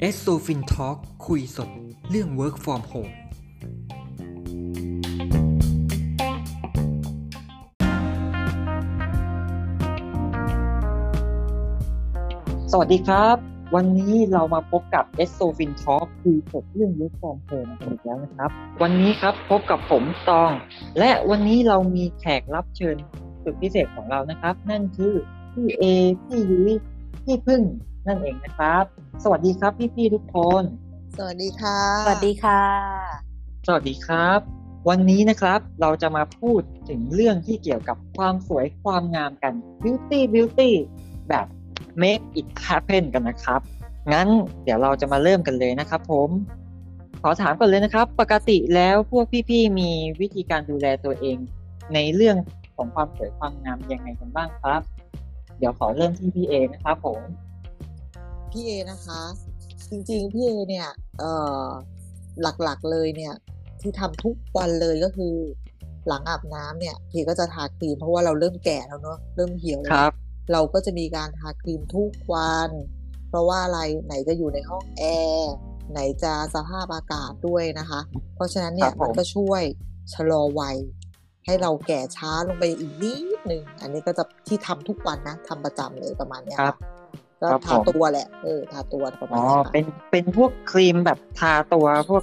เอสโซฟินทอ l k คุยสดเรื่อง Work from Home สวัสดีครับ วันนี้เรามาพบกับ e s o f i n Talk คุยสดเรื่อง Work from Home กันอีกแล้วนะครับ วันนี้ครับพบกับผมตอง และวันนี้เรามีแขกรับเชิญ สุดพิเศษของเรานะครับ นั่นคือพี่เอพี่ยุ้ยพี่พึ่งนั่นเองนะครับ สวัสดีครับพี่ๆทุกคน สวัสดีค่ะ สวัสดีค่ะ สวัสดีครับ วันนี้นะครับเราจะมาพูดถึงเรื่องที่เกี่ยวกับความสวยความงามกัน beauty beauty แบบ make it happen กันนะครับ งั้นเดี๋ยวเราจะมาเริ่มกันเลยนะครับ ผม ขอถามก่อนเลยนะครับ ปกติแล้วพวกพี่ๆมีวิธีการดูแลตัวเอง ในเรื่อง ของความสวยความงามยังไงกันบ้างครับ เดี๋ยวขอเริ่มที่พี่เอนะครับผมพี่เอนะคะ จริงๆพี่เอเนี่ยเอ่อหลักๆเลยเนี่ยที่ทำทุกวันเลยก็คือ หลังอาบน้ำเนี่ยพี่ก็จะทาครีมเพราะว่าเราเริ่มแก่แล้วเนาะเริ่มเหี่ยวแล้วครับ เราก็จะมีการทาครีมทุกวัน เพราะว่าอะไรไหนจะอยู่ในห้องแอร์ไหนจะสภาพอากาศด้วยนะคะ เพราะฉะนั้นเนี่คยรับผมมันก็ช่วยชะลอวัย ให้เราแก่ช้าลงไปอีกนิดหนึ่งอันนี้ก็จะที่ทำทุกวันนะทำประจำเลยประมาณเนี้ยครับก็ครับทาผมตัวแหละเออทาตัวประมาอ๋ณอนี้ค่ะเป็นเป็นพวกครีมแบบทาตัวพวก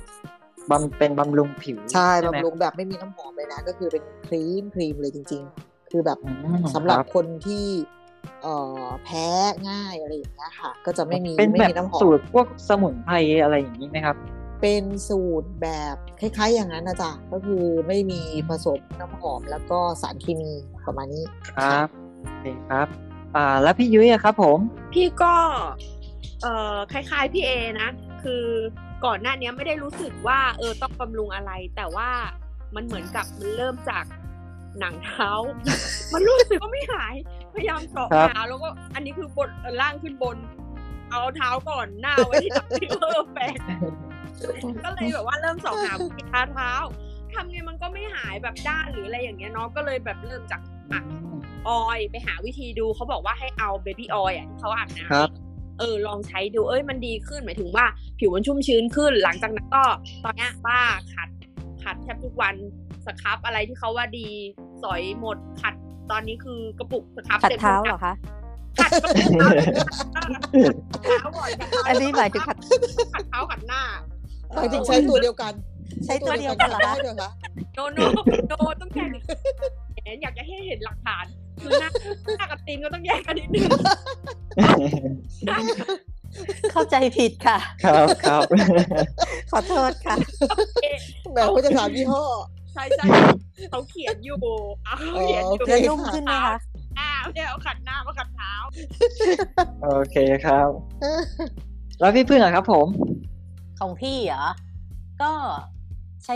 บำเป็นบำรุงผิวใช่ไหมบำรุงแบบไม่มีน้ำหอมเลยนะ ก็คือเป็นครีมครีมเลยจริง ๆ คือแบบอืมสำหรับคคนที่เอ่อแพ้ง่ายอะไรอย่างเงี้ยค่ะ ก็จะไม่มีเป็นไม่แบบมีน้ำหอสูมตรพวกสมุนไพรอะไรอย่างนี้ไหมครับ เป็นสูตรแบบคล้ายๆ อย่างนั้นนะจ๊ะก็คือไม่มีผสมน้ำหอมแล้วก็สารเคมีประมาณนี้ครับโอเคครับ อ่า แล้วพี่ยุ้ยอะครับ ผม พี่ก็เอ่อคล้าย ๆ พี่เอนะ คือก่อนหน้านี้ไม่ได้รู้สึกว่าเออต้องบำรุงอะไร แต่ว่ามันเหมือนกับมันเริ่มจากหนังเท้า มันรู้สึกว่าไม่หาย พยายามเกาะครับเท้าแล้วก็อันนี้คือบนเอ่อล่างขึ้นบน เอาเท้าก่อนหน้าไว้ที่ตักที่เออแปลงก็เลยแบบว่าเริ่มสองหาวิธีทาเท้าทำไงมันก็ไม่หายแบบด้านหรืออะไรอย่างเงี้ยเนาะก็เลยแบบเริ่มจากอะออยไปหาวิธีดูเขาบอกว่าให้เอาเบบี้ออยอะที่เขาอาบน้ครับำเออลองใช้ดูเอ้ยมันดีขึ้นหมายถึงว่า ผิวมันชุ่มชื้นขึ้น หลังจากนั้นก็ตอนเนี้ยป้าขัดขัดแทบทุกวันสครับอะไรที่เขาว่าดีสอยหมดขัดตอนนี้คือกระปุกสครับขัดต็มเท้าเหรอคะขัดเท้าก่ อนขัดเท้าอันนี้หมายถึงขัดขัดเท้าขัดหน้าหมายถึงใช้ตัวเดียวกัน ใช้ตัวเดียวกันเหรอได้คะด้วยเหรอคะโนโนโนต้องแยกเห็นอยากจะให้เห็นหลักฐานคือหน้าหน้ากับตีนก็ต้องแยกกันนิดนึงเข้าใจผิดค่ะ ครับครับขอโทษค่ะแหมเขาจะถามยี่ห้อใช่ใช่เขาเขียนอยู่เอาอ๋อเขียนอยู่โอเคแล้วนุ่มขึ้นไหมคะ อ้าวไม่เอาขัดหน้ามาขัดเท้า โอเคครับ แล้วพี่พึ่งอะครับ ผม ของพี่เหรอ ก็ใช้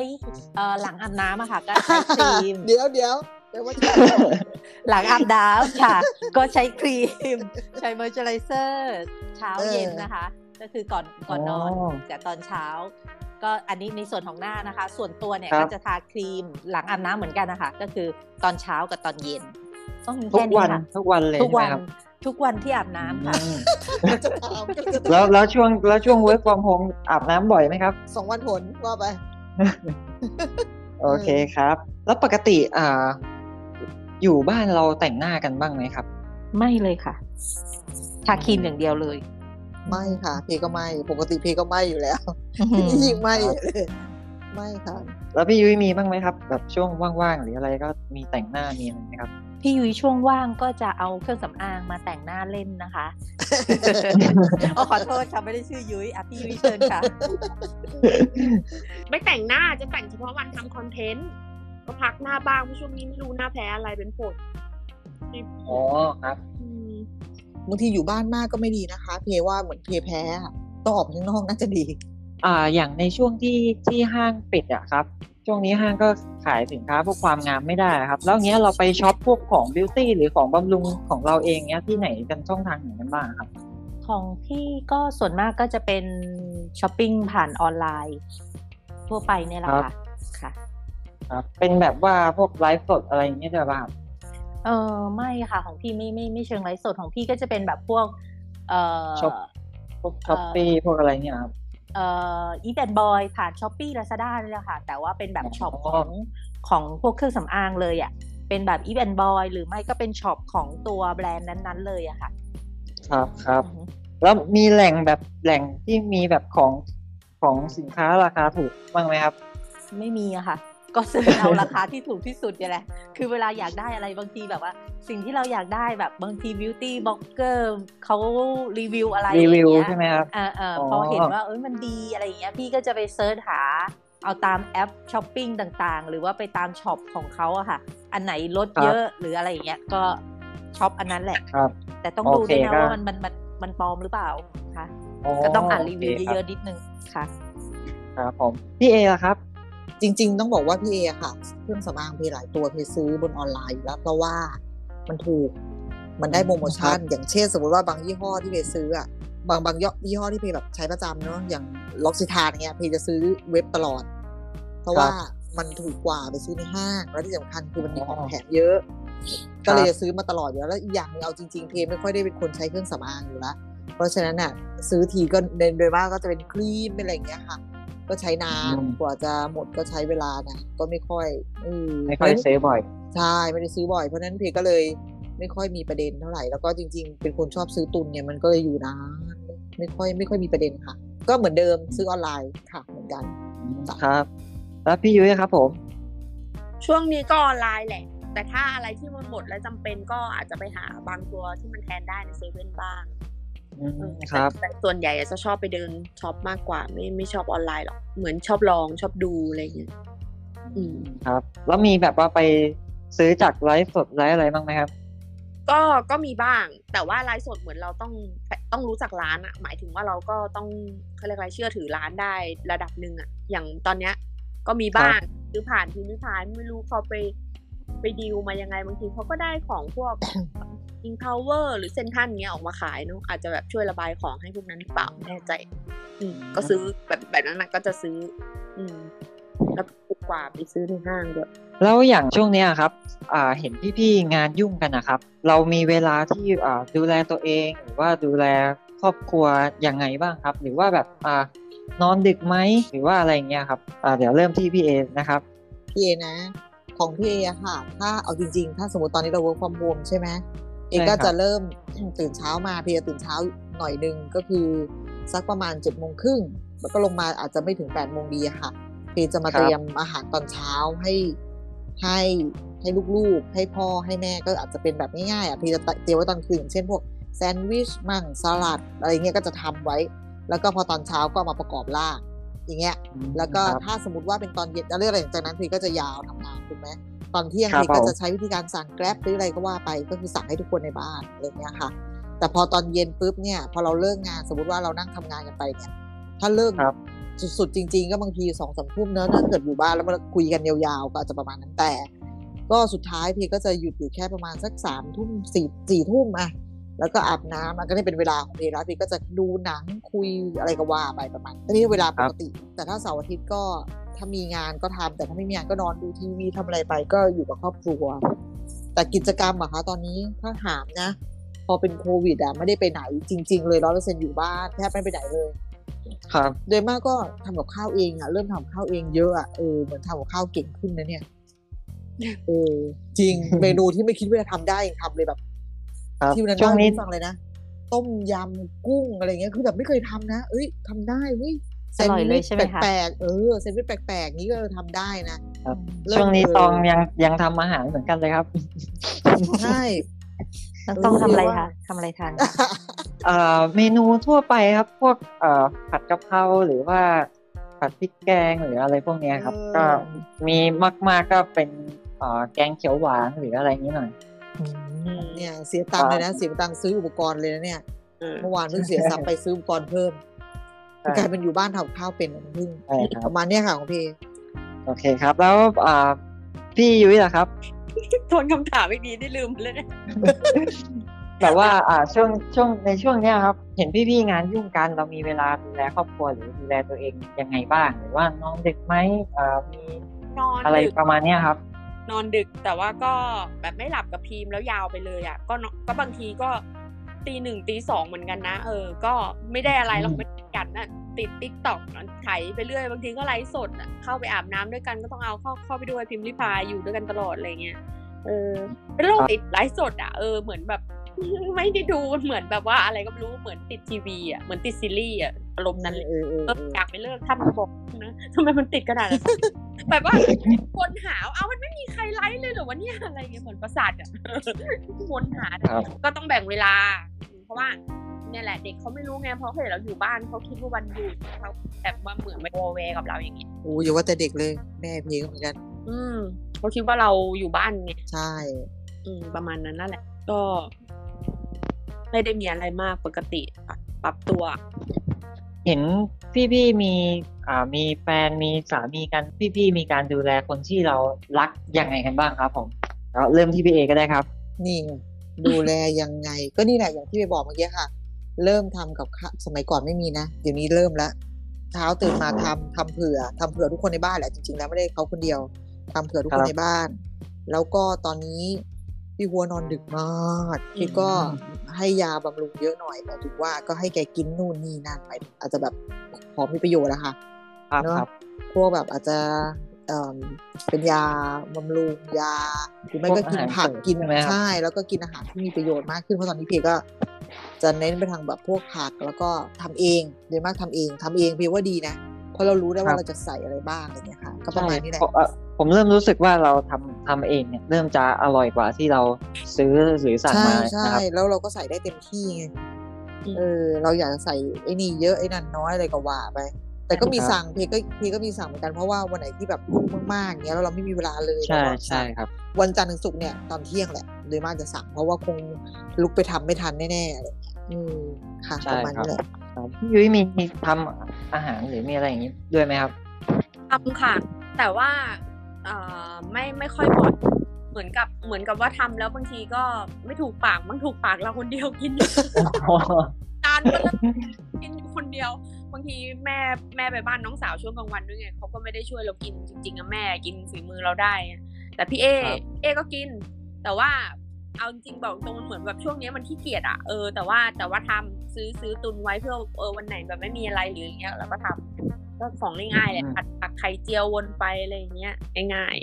เอ่อหลังอาบน้ำอะค่ะ ก็ใช้ครีม เดี๋ยวเดี๋ยวเดี๋ยวว่าจะหลังอาบน้ำค่ะ ก็ใช้ครีม ใช้มอยเจอไรเซอร์เช้าเย็นนะคะ ก็คือก่อนก่อนนอนอ๋อกับตอนเช้า ก็อันนี้ในส่วนของหน้านะคะ ส่วนตัวเนี่ยครับก็จะทาครีมหลังอาบน้ำเหมือนกันนะคะ ก็คือตอนเช้ากับตอนเย็น ต้องมีทุแค่กนี้วันค่ะทุกวันเลยทุกวันใช่ไหมครับทุกวันที่อาบน้ำค่ะอืมจะถามก็จะถามแล้วแล้วช่วงแล้วช่วง work from home อาบน้ำบ่อยไหมครับสองวันผลว่าไป โอเคครับ แล้วปกติอ่า อยู่บ้านเราแต่งหน้ากันบ้างไหมครับ ไม่เลยค่ะทาครีมอย่างเดียวเลย ไม่ค่ะ เพก็ไม่ปกติเพก็ไม่อยู่แล้วนี่ยิ่งไม่เลยไม่ค่ะ แล้วพี่ยุ้ยมีบ้างไหมครับ แบบช่วงว่างๆหรืออะไรก็มีแต่งหน้ามีอะไรไหมครับ พี่ยุ้ยช่วงว่างก็จะเอาเครื่องสำอางมาแต่งหน้าเล่นนะคะโอ้ขอโทษค่ะไม่ได้ชื่อยุ้ยอะพี่ยุ้ยเชิญค่ะ ไม่แต่งหน้าจะแต่งเฉพาะวันทำคอนเทนต์ก็พักหน้าบ้างเพราะช่วงนี้ไม่รู้หน้าแพ้อะไรเป็นฝนนี่อ๋อครับอืมบางทีอยู่บ้านมากก็ไม่ดีนะคะ เพว่าเหมือนเพแพ้อะต้องออกไปข้างนอกน่าจะดี อ่าอย่างในช่วงที่ที่ห้างปิดอะครับ ช่วงนี้ห้างก็ขายสินค้าพวกความงามไม่ได้ครับ แล้วเงี้ยเราไปช็อปพวกของบิวตี้หรือของบำรุงของเราเองเนี้ยที่ไหนกันช่องทางไหนกันบ้างครับ ของพี่ก็ส่วนมากก็จะเป็นช้อปปิ้งผ่านออนไลน์ทั่วไปเนี่ยแหละครัค่ะบค่ะครับเป็นแบบว่าพวกไลฟ์สดอะไรอย่างเงี้ยด้วยป่ะครับเออไม่ค่ะของพี่ไม่ไม่ไม่เชิงไลฟ์สดของพี่ก็จะเป็นแบบพวก เอ่อ shopพวก Shopee พวกอะไรเนี่ยครับ เอ่อ Eveandboy ผ่าน Shopee Lazada นี่แหละค่ะ แต่ว่าเป็นแบบอ๋อ shop ของของพวกเครื่องสำอางเลยอะ เป็นแบบ Eveandboy หรือไม่ก็เป็น shop ของตัวแบรนด์นั้น ๆ เลยอะค่ะ ครับครับอือฮึแล้วมีแหล่งแบบแหล่งที่มีแบบของของสินค้าราคาถูกบ้างไหมครับ ไม่มีอะค่ะ ก็ซื้อเอาราคาที่ถูกที่สุดเนี่ยแหละ คือเวลาอยากได้อะไรบางทีแบบว่า สิ่งที่เราอยากได้แบบบางที beauty blogger เขารีวิวอะไรรีวิวอย่างเงี้ยใช่ไหมครับเออเอออ๋อพอเห็นว่าเอ้ยมันดีอะไรอย่างเงี้ยพี่ก็จะไป search หาเอาตามแอปช้อปปิ้งต่างๆ หรือว่าไปตาม shop ของเขาอะค่ะ อันไหนลดเยอะหรืออะไรอย่างเงี้ยก็shop อันนั้นแหละครับ แต่ต้องโอดูเคด้วยนะก็ว่ามันมันมันมันปลอมหรือเปล่าค่ะก็ต้องอ่านรีวิวเยอะๆนิดนึงค่ะๆครับผมพี่เอล่ะครับ จริง ๆ ต้องบอกว่าพี่เออะค่ะเครื่องสำอางพี่หลายตัวพี่ซื้อบนออนไลน์อยู่แล้วเพราะว่ามันถูกมันได้โปรโมชั่น อย่างเช่น สมมติว่าบางยี่ห้อที่พี่ซื้ออะบางบางยี่ห้อที่พี่แบบใช้ประจำเนาะอย่าง L'Occitane เงี้ยพี่จะซื้อเว็บตลอด เพราะว่ามันถูกกว่าไปซื้อในห้างและที่สำคัญคือมันมีของแถมเยอะ ก็เลยจะซื้อมาตลอดอยู่แล้วแล้วอีกอย่างหนึงเอาจริงๆเพไม่ค่อยได้เป็นคนใช้เครื่องสำอางอยู่แล้วเพราะฉะนั้นน่ะซื้อทีก็โดยมากก็จะเป็นครีมเป็นอะไรอย่างเงี้ยค่ะ ก็ใช้นาอืนมกว่าจะหมดก็ใช้เวลานะก็ไม่ค่อยเออไม่ค่อยซื้อบ่อยใช่ไม่ได้ซื้อบ่อยเพราะฉะนั้นเพก็เลยไม่ค่อยมีประเด็นเท่าไหร่แล้วก็จริง ๆ เป็นคนชอบซื้อตุนเนี่ยมันก็เลยอยู่นานไม่ค่อยไม่ค่อยมีประเด็นค่ะ ก็เหมือนเดิมซื้อออนไลน์ค่ะเหมือนกันครับ แล้วพี่ยุ้ยครับผม ช่วงนี้ก็ออนไลน์แหละ แต่ถ้าอะไรที่มันหมดและจำเป็นก็อาจจะไปหาบางตัวที่มันแทนได้ในเซเว่นบ้างอืมเออ ครับแต่แต่ส่วนใหญ่จะชอบไปเดิน shop มากกว่า ไม่ไม่ชอบออนไลน์หรอกเหมือนชอบลองชอบดูอะไรอย่างเงี้ยอืมครับ แล้วมีแบบว่าไปซื้อจากไลฟ์สดไลฟ์อะไรบ้างไหมครับ ก็ก็มีบ้าง แต่ว่าไลฟ์สดเหมือนเราต้องต้องรู้จักร้านอะหมายถึงว่าเราก็ต้องเขาเรียกอะไรเชื่อถือร้านได้ระดับหนึ่งอะอย่างตอนเนี้ย ก็มีบ้างหรือผ่านพิมรี่พายไม่รู้เขาไป ไปดีลมายังไงบางทีเขาก็ได้ของพวก King Power หรือเซนทันเงี้ยออกมาขายเนาะอาจจะแบบช่วยระบายของให้พวกนั้นหรือเปล่าไม่แน่ใจอืมก็ซื้อแบบแบบนั้นนะก็จะซื้อ อืมแล้วก็ถูกกว่าไปซื้อในห้างด้วยแล้วอย่างช่วงเนี้ยครับ อ่าเห็นพี่ๆงานยุ่งกันนะครับ เรามีเวลาที่อ่าดูแลตัวเอง หรือว่าดูแลครอบครัวยังไงบ้างครับ หรือว่าแบบอ่านอนดึกไหมหรือว่าอะไรอย่างเงี้ยครับอ่าเดี๋ยวเริ่มที่พี่เอนะครับพี่เอนะ ของพี่เออะค่ะ ถ้าเอาจริงๆ ถ้าสมมติตอนนี้เรา work from home ใช่ไหมเอใช่ก็ครับจะเริ่มตื่นเช้ามาพี่จะตื่นเช้าหน่อยหนึ่งก็คือ สักประมาณเจ็ดโมงครึ่งแล้วก็ลงมาอาจจะไม่ถึงแปดโมงดีอะค่ะพี่จะมาเตรียมอาหารตอนเช้าให้ให้ให้ลูกๆ ให้พ่อให้แม่ก็อาจจะเป็นแบบง่ายๆอะพี่จะเตรียมไว้ตอนคืนอย่างเช่นพวกแซนด์วิชมั่งสลัดอะไรเงี้ยก็จะทำไว้ แล้วก็พอตอนเช้าก็เอามาประกอบร่าง อย่างเงี้ย แล้วก็ครับถ้าสมมติว่าเป็นตอนเย็นแล้วเรื่องอะไรจากนั้นพีก็จะยาวทำงานถูกไหมตอนเที่ยงครับพีก็ผมจะใช้วิธีการสั่งแกร็บหรืออะไรก็ว่าไปก็คือสั่งให้ทุกคนในบ้านอะไรเงี้ยค่ะ แต่พอตอนเย็นปุ๊บเนี่ย พอเราเลิกงานสมมติว่าเรานั่งทำงานกันไปเนี่ย ถ้าเลิกครับสุดๆจริง ๆ ก็บางทีสองสามทุ่มเนอะถ้าเกิดอยู่บ้านแล้วมาคุยกันยาวๆก็อาจจะประมาณนั้นแต่ ก็สุดท้ายพีก็จะหยุดอยู่แค่ประมาณสักสามทุ่มสี่สี่ทุ่มอะ แล้วก็อาบน้ำมันก็ได้เป็นเวลาของพีแล้วพีก็จะดูหนังคุยอะไรก็ว่าไปประมาณอันนี้เวลาปกติ แต่ถ้าเสาร์อาทิตย์ก็ถ้ามีงานก็ทำแต่ถ้าไม่มีงานก็นอนดูทีวีทำอะไรไปก็อยู่กับครอบครัว แต่กิจกรรมอะคะตอนนี้ถ้าถามนะ พอเป็นโควิดอะไม่ได้ไปไหนจริง ๆ เลยร้อยเปอร์เซ็นอยู่บ้านแทบไม่ไปไหนเลยครับโดยมากก็ทำกับข้าวเองอะเริ่มทำกับข้าวเองเยอะอะเออเหมือนทำกับข้าวเก่งขึ้นนะเนี่ยเออจริงเมนูที่ไม่คิดว่าจะทำได้ยังทำเลยแบบครับ ที่วันนั้นช่วงนี้เล่าให้ฟังเลยนะต้มยำกุ้งอะไรเงี้ยคือแบบไม่เคยทำนะ เอ้ยทำได้เว้ยอร่อยเลยใช่ไหมคะแปลกๆเออแซนด์วิชแปลกๆนี้ก็ทำได้นะครับเริ่มช่วงนี้เลยตองยังยังทำอาหารเหมือนกันเลยครับใช่ต้องต้องทำอะไรเออว่าคะทำอะไรทานเอ่อเมนูทั่วไปครับ พวกเอ่อผัดกะเพราหรือว่าผัดพริกแกงหรืออะไรพวกเนี้ยครับเออก็มีมากๆก็เป็นเอ่อแกงเขียวหวานหรืออะไรอย่างนี้หน่อย เนี่ยเสียตังค์เลยนะเสียตังค์ซื้ออุปกรณ์เลยนะเนี่ยอืมเมื่อวานเพิ่งเสียทรัพย์ไปซื้ออุปกรณ์เพิ่มใช่กลายเป็นอยู่บ้านทำข้าวเป็นน้ำผึ้งใช่ครัปบระมาณเนี้ยค่ะของพี่โอเคครับ แล้วอ่าพี่ยุ้ยล่ะครับทวนคำถามอีกดีได้ลืมเลยเนี่ยแบบว่าอ่าช่วงช่วงในช่วงเนี้ยครับ เห็นพี่ๆงานยุ่งกันเรามีเวลาดูแลครอบครัวหรือดูแลตัวเองยังไงบ้างหรือว่านอนดึกไหมอ่ามีนอนอะไรดึกประมาณเนี้ยครับ นอนดึกแต่ว่าก็แบบไม่หลับกับพีมแล้วยาวไปเลยอะก็นอนก็บางทีก็ตีหนึ่งตีสองเหมือนกันนะ เออ ก็ไม่ได้อะไรหรอกไม่ได้กันนะติดติ๊กต็อกไถไปเรื่อย บางทีก็ไลฟ์สดอะเข้าไปอาบน้ำด้วยกันก็ต้องเอาเข้าเข้าไปด้วยพิมพ์ริพายอยู่ด้วยกันตลอดอะไรเงี้ยเออเป็นโรคติดไลฟ์สดอะเออเหมือนแบบไม่ได้ดูเหมือนแบบว่าอะไรก็ไม่รู้เหมือนติดทีวีอะเหมือนติดซีรีส์อะอารมณ์นั้นเลยเออเออเอเออออยากไปเลิกทำระบบนะทำไมมันติดขนาดนั้นแบบว่าวนหาเอา วะเนี่ยอะไรเงี้ยเหมือนประสาทอะวนหาครับก็ต้องแบ่งเวลา เพราะว่าเนี่ยแหละเด็กเขาไม่รู้ไงเพราะเขาเห็นเราอยู่บ้านเขาคิดว่าวันหยุดเขาแบบมาเหมือนไปโวเวกับเราอย่างเงี้ยโอ้อย่าว่าแต่เด็กเลยแม่เพลงเหมือนกัน อืมเขาคิดว่าเราอยู่บ้านไงใช่ อืมประมาณนั้นนั่นแหละ ก็ ไม่ได้มีอะไรมากปกติค่ะปรับตัว เห็นพี่ๆมีอ่ามีแฟนมีสามีกันพี่ๆมีการดูแลคนที่เรารักยังไงกันบ้างครับผมแล้วเริ่มที่พี่เอก็ได้ครับ นี่ไงดูแลยังไง ก็นี่แหละอย่างที่ไปบอกเมื่อกี้ค่ะ เริ่มทำกับข้าวสมัยก่อนไม่มีนะเดี๋ยวนี้เริ่มแล้วเช้าตื่นมาทำทำเผื่อทำเผื่อทุกคนในบ้านแหละจริงๆแล้วไม่ได้เขาคนเดียวทำเผื่อทุกคครันบในบ้าน แล้วก็ตอนนี้ พี่หัวนอนดึกมากพี่ก็ให้ยาบำรุงเยอะหน่อยหมายถึงว่าก็ให้แกกินนู่นนี่นั่นไปอาจจะแบบพอมีประโยชน์อะค่ะครับเนอะครับพวกแบบอาจจะเอ่อเป็นยาบำรุงยาหรือไม่ก็กินผักพวกอาหารเสริมกินใช่ไหมครับใช่ แล้วก็กินอาหารที่มีประโยชน์มากขึ้นเพราะตอนนี้เพก็จะเน้นไปทางแบบพวกผักแล้วก็ทำเองโดยมากทำเองทำเองเพว่าดีนะเพราะเรารู้ได้ว่าเราจะใส่อะไรบ้างอะไรเงี้ยค่ะ ก็ประมาณนี้แหละ ผมเอ่อผมเริ่มรู้สึกว่าเราทำทำเองเนี่ยเริ่มจะอร่อยกว่าที่เราซื้อหรือสั่งใช่มาใช่นะครับแล้วเราก็ใส่ได้เต็มที่ไงอืมเออเราอยากจะใส่ไอ้นี่เยอะไอ้นั่นน้อยอะไรก็ว่าไป แต่ก็มีครับสั่งเพก็เพก็มีสั่งเหมือนกันเพราะว่าวันไหนที่แบบยุ่งมากๆเงี้ยแล้วเราไม่มีเวลาเลยใช่เราก็ใช่สั่งครับ วันจันทร์ถึงศุกร์เนี่ยตอนเที่ยงแหละโดยมากจะสั่งเพราะว่าคงลุกไปทำไม่ทันแน่ๆอะไรอย่างเงี้ยอืมค่ะใช่ประมาณครับนี้แหละครับพี่ยุ้ยมีมีทำอาหารหรือมีอะไรอย่างนี้ด้วยไหมครับทำค่ะ แต่ว่าเอ่อ ไม่ไม่ค่อยบ่อยเหมือนกับเหมือนกับว่าทำแล้วบางทีก็ไม่ถูกปากบางถูกปากเราคนเดียวกินจานก็เลยกินอยู่คนเดียว บางทีแม่แม่ไปบ้านน้องสาวช่วงกลางวันด้วยไงเขาก็ไม่ได้ช่วยเรากินจริงๆอะแม่กินฝีมือเราได้อะแต่พี่เอครับเอก็กิน แต่ว่าเอาจริงๆบอกตรงมันเหมือนแบบช่วงเนี้ยมันขี้เกียจอะเออแต่ว่าแต่ว่าทำซื้อซื้อตุนไว้เพื่อเออวันไหนแบบไม่มีอะไรหรืออย่างเงี้ยเราก็ทำ ก็ของง่ายๆแหละผัดผักไข่เจียววนไปอะไรอย่างเงี้ยง่าย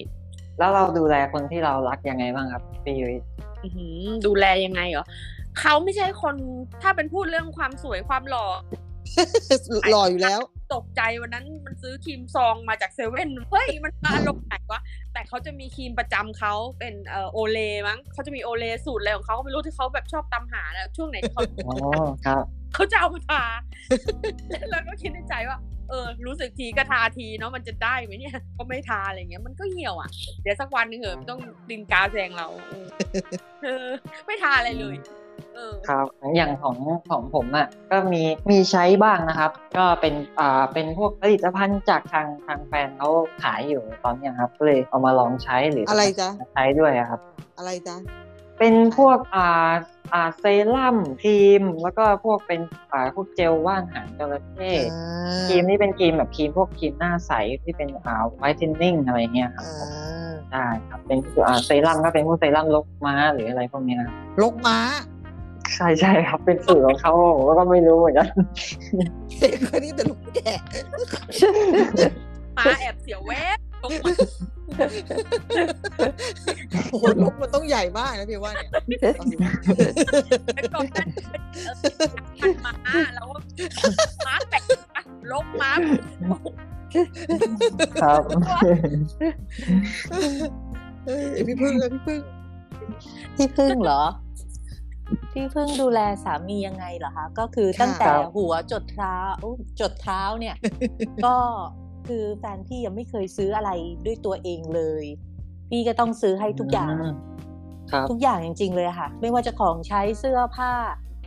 แล้วเราดูแลคนที่เรารักยังไงบ้างครับพี่ยุ้ยๆอื้อหือดูแลยังไงเหรอเขาไม่ใช่คนถ้าเป็นพูดเรื่องความสวยความหล่อหล่ออยู่แล้ว ตกใจวันนั้นมันซื้อครีมซองมาจากเซเว่นเฮ้ยมันมาอารมณ์ไหนวะแต่เขาจะมีครีมประจำเขาเป็นเอ่อโอเลมั้งเขาจะมีโอเลสูตรอะไรของเขาก็ไม่รู้ที่เขาแบบชอบตามหาแล้วช่วงไหนที่เขาอ๋อครับเขาจะเอามาทาแล้วก็คิดในใจว่า เออรู้สึกทีก็ทาทีเนาะมันจะได้ไหมเนี่ยก็ไม่ทาอะไรเงี้ยมันก็เหี่ยวอะเดี๋ยวสักวันหนึงเหอะต้องดินกาแซงเราเออเออไม่ทาอะไรเลยเออครับอย่างของของผมอะก็มีมีใช้บ้างนะครับ ก็เป็นอ่าเป็นพวกผลิตภัณฑ์จากทางทางแฟนเขาขายอยู่ตอนเนี้ยครับก็เลยเอามาลองใช้หรือออะไรจ๊ะใช้ด้วยอะครับ อะไรจ๊ะ เป็นพวกอ่าอ่าเซรั่มครีม แล้วก็พวกเป็นอ่าพวกเจลว่านหางจระเข้อ่าครีมนี่เป็นครีมแบบครีมพวกครีมหน้าใสที่เป็นอ่าไวท์เทนนิ่งอะไรเงี้ยครับอ่าใช่ครับเป็นอ่าเซรั่มก็เป็นพวกเซรั่มลกม้าหรืออะไรพวกเนี้ยนะครับลกม้าใช่ใช่ครับเป็นสูตรของเขาผมก็ไม่รู้เหมือนกันเคยได้แต่ลูกแกะมาแอบเสียวแว บลงมาโอ้โหลกมันต้องใหญ่มากนะพี่ว่าเนี่ยแล้วก่อนนั้นเออพันม้าแล้วก็ม้าแปะลกม้าครับเอ้ยพี่พึ่งเลยพี่พึ่งพี่พึ่งเหรอพี่พึ่งดูแลสามียังไงเหรอคะ ก็คือตั้งแต่ครับหัวจดเท้าอุ๊ยจดเท้าเนี่ย ก็ คือแฟนพี่ยังไม่เคยซื้ออะไรด้วยตัวเองเลย พี่ก็ต้องซื้อให้ทุกอย่างมครับทุกอย่างจริง ๆ เลยค่ะ ไม่ว่าจะของใช้เสื้อผ้า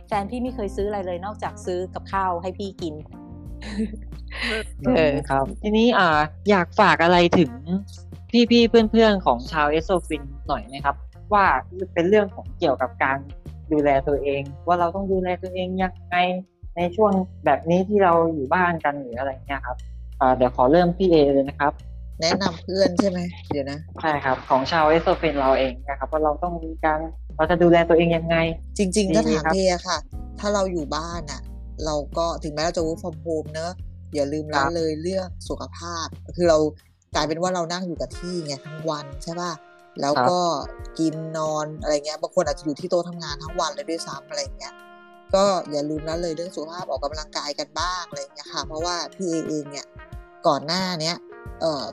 แฟนพี่ไม่เคยซื้ออะไรเลย นอกจากซื้อกับข้าวให้พี่กินเออครับ ทีนี้อ่าอยากฝากอะไรถึงพี่ๆเพื่อนๆของชาวเอสโซฟินหน่อยไหมครับ ว่าเป็นเรื่องของเกี่ยวกับการดูแลตัวเอง ว่าเราต้องดูแลตัวเองยังไงในช่วงแบบนี้ที่เราอยู่บ้านกันหรืออะไรเงี้ยครับ อ่าเดี๋ยวขอเริ่มพี่เอเลยนะครับ แนะนำเพื่อนใช่ไหมเดี๋ยวนะ ใช่ครับ ของชาวเอสโซเฟนเราเองนะครับว่าเราต้องมีการเราจะดูแลตัวเองยังไง จริงๆถ้าดีถามครับ เพอะค่ะ ถ้าเราอยู่บ้านอะเราก็ถึงแม้เราจะ work from home เนอะอย่าลืมครัละบเลยเรื่องสุขภาพ คือเรากลายเป็นว่าเรานั่งอยู่กับที่ไงทั้งวันใช่ป่ะแล้วก็กินนอนอะไรเงี้ยบางคนอาจจะอยู่ที่โต๊ะทำงานทั้งวันเลยด้วยซ้ำอะไรเงี้ยก็อย่าลืมละเลยเรื่องสุขภาพออกกำลังกายกันบ้างอะไรเงี้ยค่ะ เพราะว่าพี่เอเองเนี่ย ก่อนหน้าเนี้ยเอ่อ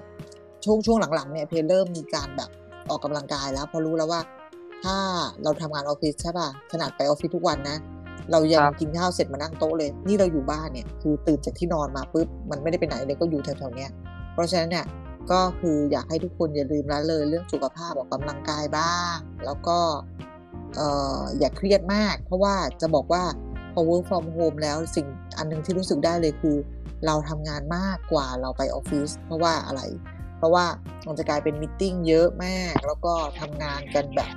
ช่วงช่วงหลังๆเนี่ยเพเริ่มมีการแบบออกกำลังกายแล้วเพอรู้แล้วว่า ถ้าเราทำงานออฟฟิศใช่ป่ะขนาดไปออฟฟิศทุกวันนะ เรายังครับกินข้าวเสร็จมานั่งโต๊ะเลย นี่เราอยู่บ้านเนี่ยคือตื่นจากที่นอนมาปุ๊บมันไม่ได้ไปไหนเลยก็อยู่แถวๆเนี้ยเพราะฉะนั้นเนี่ยก็คืออยากให้ทุกคนอย่าลืมละเลยเรื่องสุขภาพออกกำลังกายบ้าง แล้วก็เอ่ออย่าเครียดมาก เพราะว่าจะบอกว่าพ อ work from home แล้วสิ่งอันหนึงที่รู้สึกได้เลยคือ เราทำงานมากกว่าเราไปออฟฟิศเพราะว่าอะไร เพราะว่ามันจะกลายเป็นมิทติ้งเยอะมาก แล้วก็ทำงานกันแบบ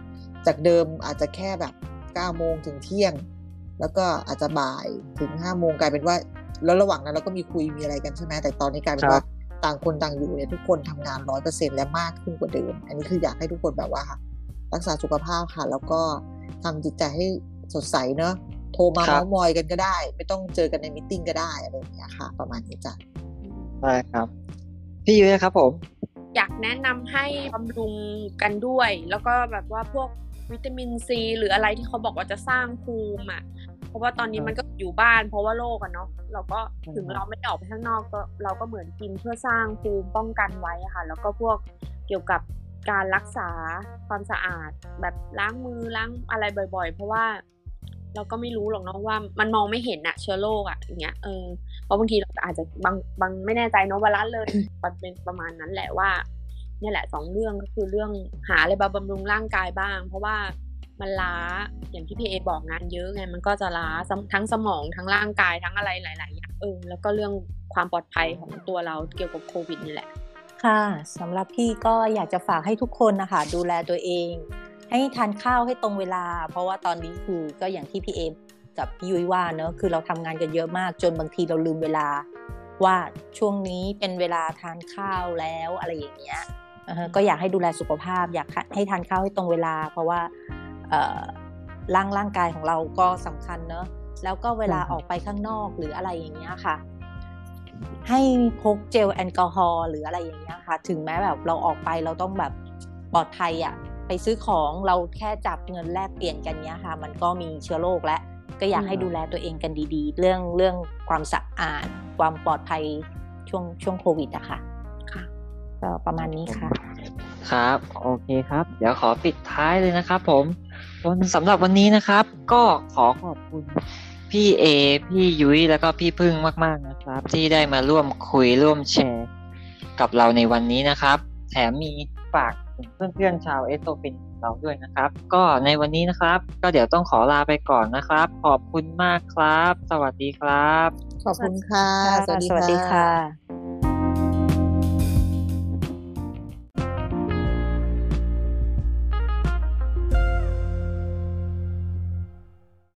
จากเดิมอาจจะแค่แบบ9โมงถึงเที่ยง แล้วก็อาจจะบ่ายถึง5โมงกลายเป็นว่าแล้วระหว่างนั้นเราก็มีคุยมีอะไรกันใช่ไหมแต่ตอนนี้กลายเป็นครับว่าต่างคนต่างอยู่เนี่ยทุกคนทำงานร้อยเปอร์เซ็นและมากขึ้นกว่าเดิม อันนี้คืออยากให้ทุกคนแบบว่า รักษาสุขภาพค่ะ แล้วก็ทำจิตใจให้สดใสเนอะ โทรมาครับเมาส์มอยกันก็ได้ ไม่ต้องเจอกันใน meeting ก็ได้อะไรอย่างเงี้ยค่ะ ประมาณนี้จ้ะใช่ครับ พี่ยุ้ยครับผม อยากแนะนำให้บำรุงกันด้วย แล้วก็แบบว่าพวกวิตามินซีหรืออะไรที่เขาบอกว่าจะสร้างภูมิอะเพราะว่าตอนนี้มันก็อยู่บ้านเพราะว่าโรคอะเนาะเราก็ถึงเราไม่ได้ออกไปข้างนอกก็เราก็เหมือนกินเพื่อสร้างภูมิป้องกันไว้อะค่ะ แล้วก็พวกเกี่ยวกับการรักษาความสะอาดแบบล้างมือล้างอะไรบ่อย ๆ เพราะว่า เราก็ไม่รู้หรอกเนาะว่ามันมองไม่เห็นอะเชื้อโรคอะอย่างเงี้ยเออเพราะบางทีเราอาจจะบางบางไม่แน่ใจเนาะว่าละเลยมันเป็นประมาณนั้นแหละว่าเนี่ยแหละสองเรื่องก็คือเรื่องหาอะไรมาบำรุงร่างกายบ้าง เพราะว่ามันล้าอย่างที่พี่เอบอกงานเยอะไงมันก็จะล้าทั้งสมองทั้งร่างกายทั้งอะไรหลายๆอย่างเออแล้วก็เรื่องความปลอดภัยของตัวเราเกี่ยวกับโควิดนี่แหละ ค่ะสำหรับพี่ก็อยากจะฝากให้ทุกคนนะคะดูแลตัวเอง ให้ทานข้าวให้ตรงเวลา เพราะว่าตอนนี้คือก็อย่างที่พี่เอกับพี่ยุ้ยว่าเนอะคือเราทำงานกันเยอะมากจนบางทีเราลืมเวลา ว่าช่วงนี้เป็นเวลาทานข้าวแล้วอะไรอย่างเงี้ยอ่าฮะก็อยากให้ดูแลสุขภาพ อยากให้ทานข้าวให้ตรงเวลา เพราะว่าเอ่อร่างร่างกายของเราก็สำคัญเนอะแล้วก็เวลาอืมออกไปข้างนอกหรืออะไรอย่างเงี้ยค่ะ ให้พกเจลแอลกอฮอล์หรืออะไรอย่างเงี้ยค่ะ ถึงแม้แบบเราออกไปเราต้องแบบปลอดภัยอะ่ะ ไปซื้อของเราแค่จับเงินแลกเปลี่ยนกันเนี้ยค่ะ มันก็มีเชื้อโรคและก็อยากให้อืมดูแลตัวเองกันดีๆ เรื่องเรื่องความสะอาด ความปลอดภัยช่วงช่วงโควิดอะค่ะค่ะก็ประมาณนี้ค่ะ ครับโอเคครับ เดี๋ยวขอปิดท้ายเลยนะครับ ผมวันสำหรับวันนี้นะครับ ก็ขอขอบคุณพี่เอพี่ยุ้ยแล้วก็พี่พึ่งมาก ๆนะครับ ที่ได้มาร่วมคุยร่วมแชร์ กับเราในวันนี้นะครับ แถมมีฝาก ถึงเพื่อนๆชาวเอสโตฟินเราด้วยนะครับ ก็ในวันนี้นะครับ ก็เดี๋ยวต้องขอลาไปก่อนนะครับ ขอบคุณมากครับ สวัสดีครับ ขอบคุณค่ะ สวัสดีค่ะ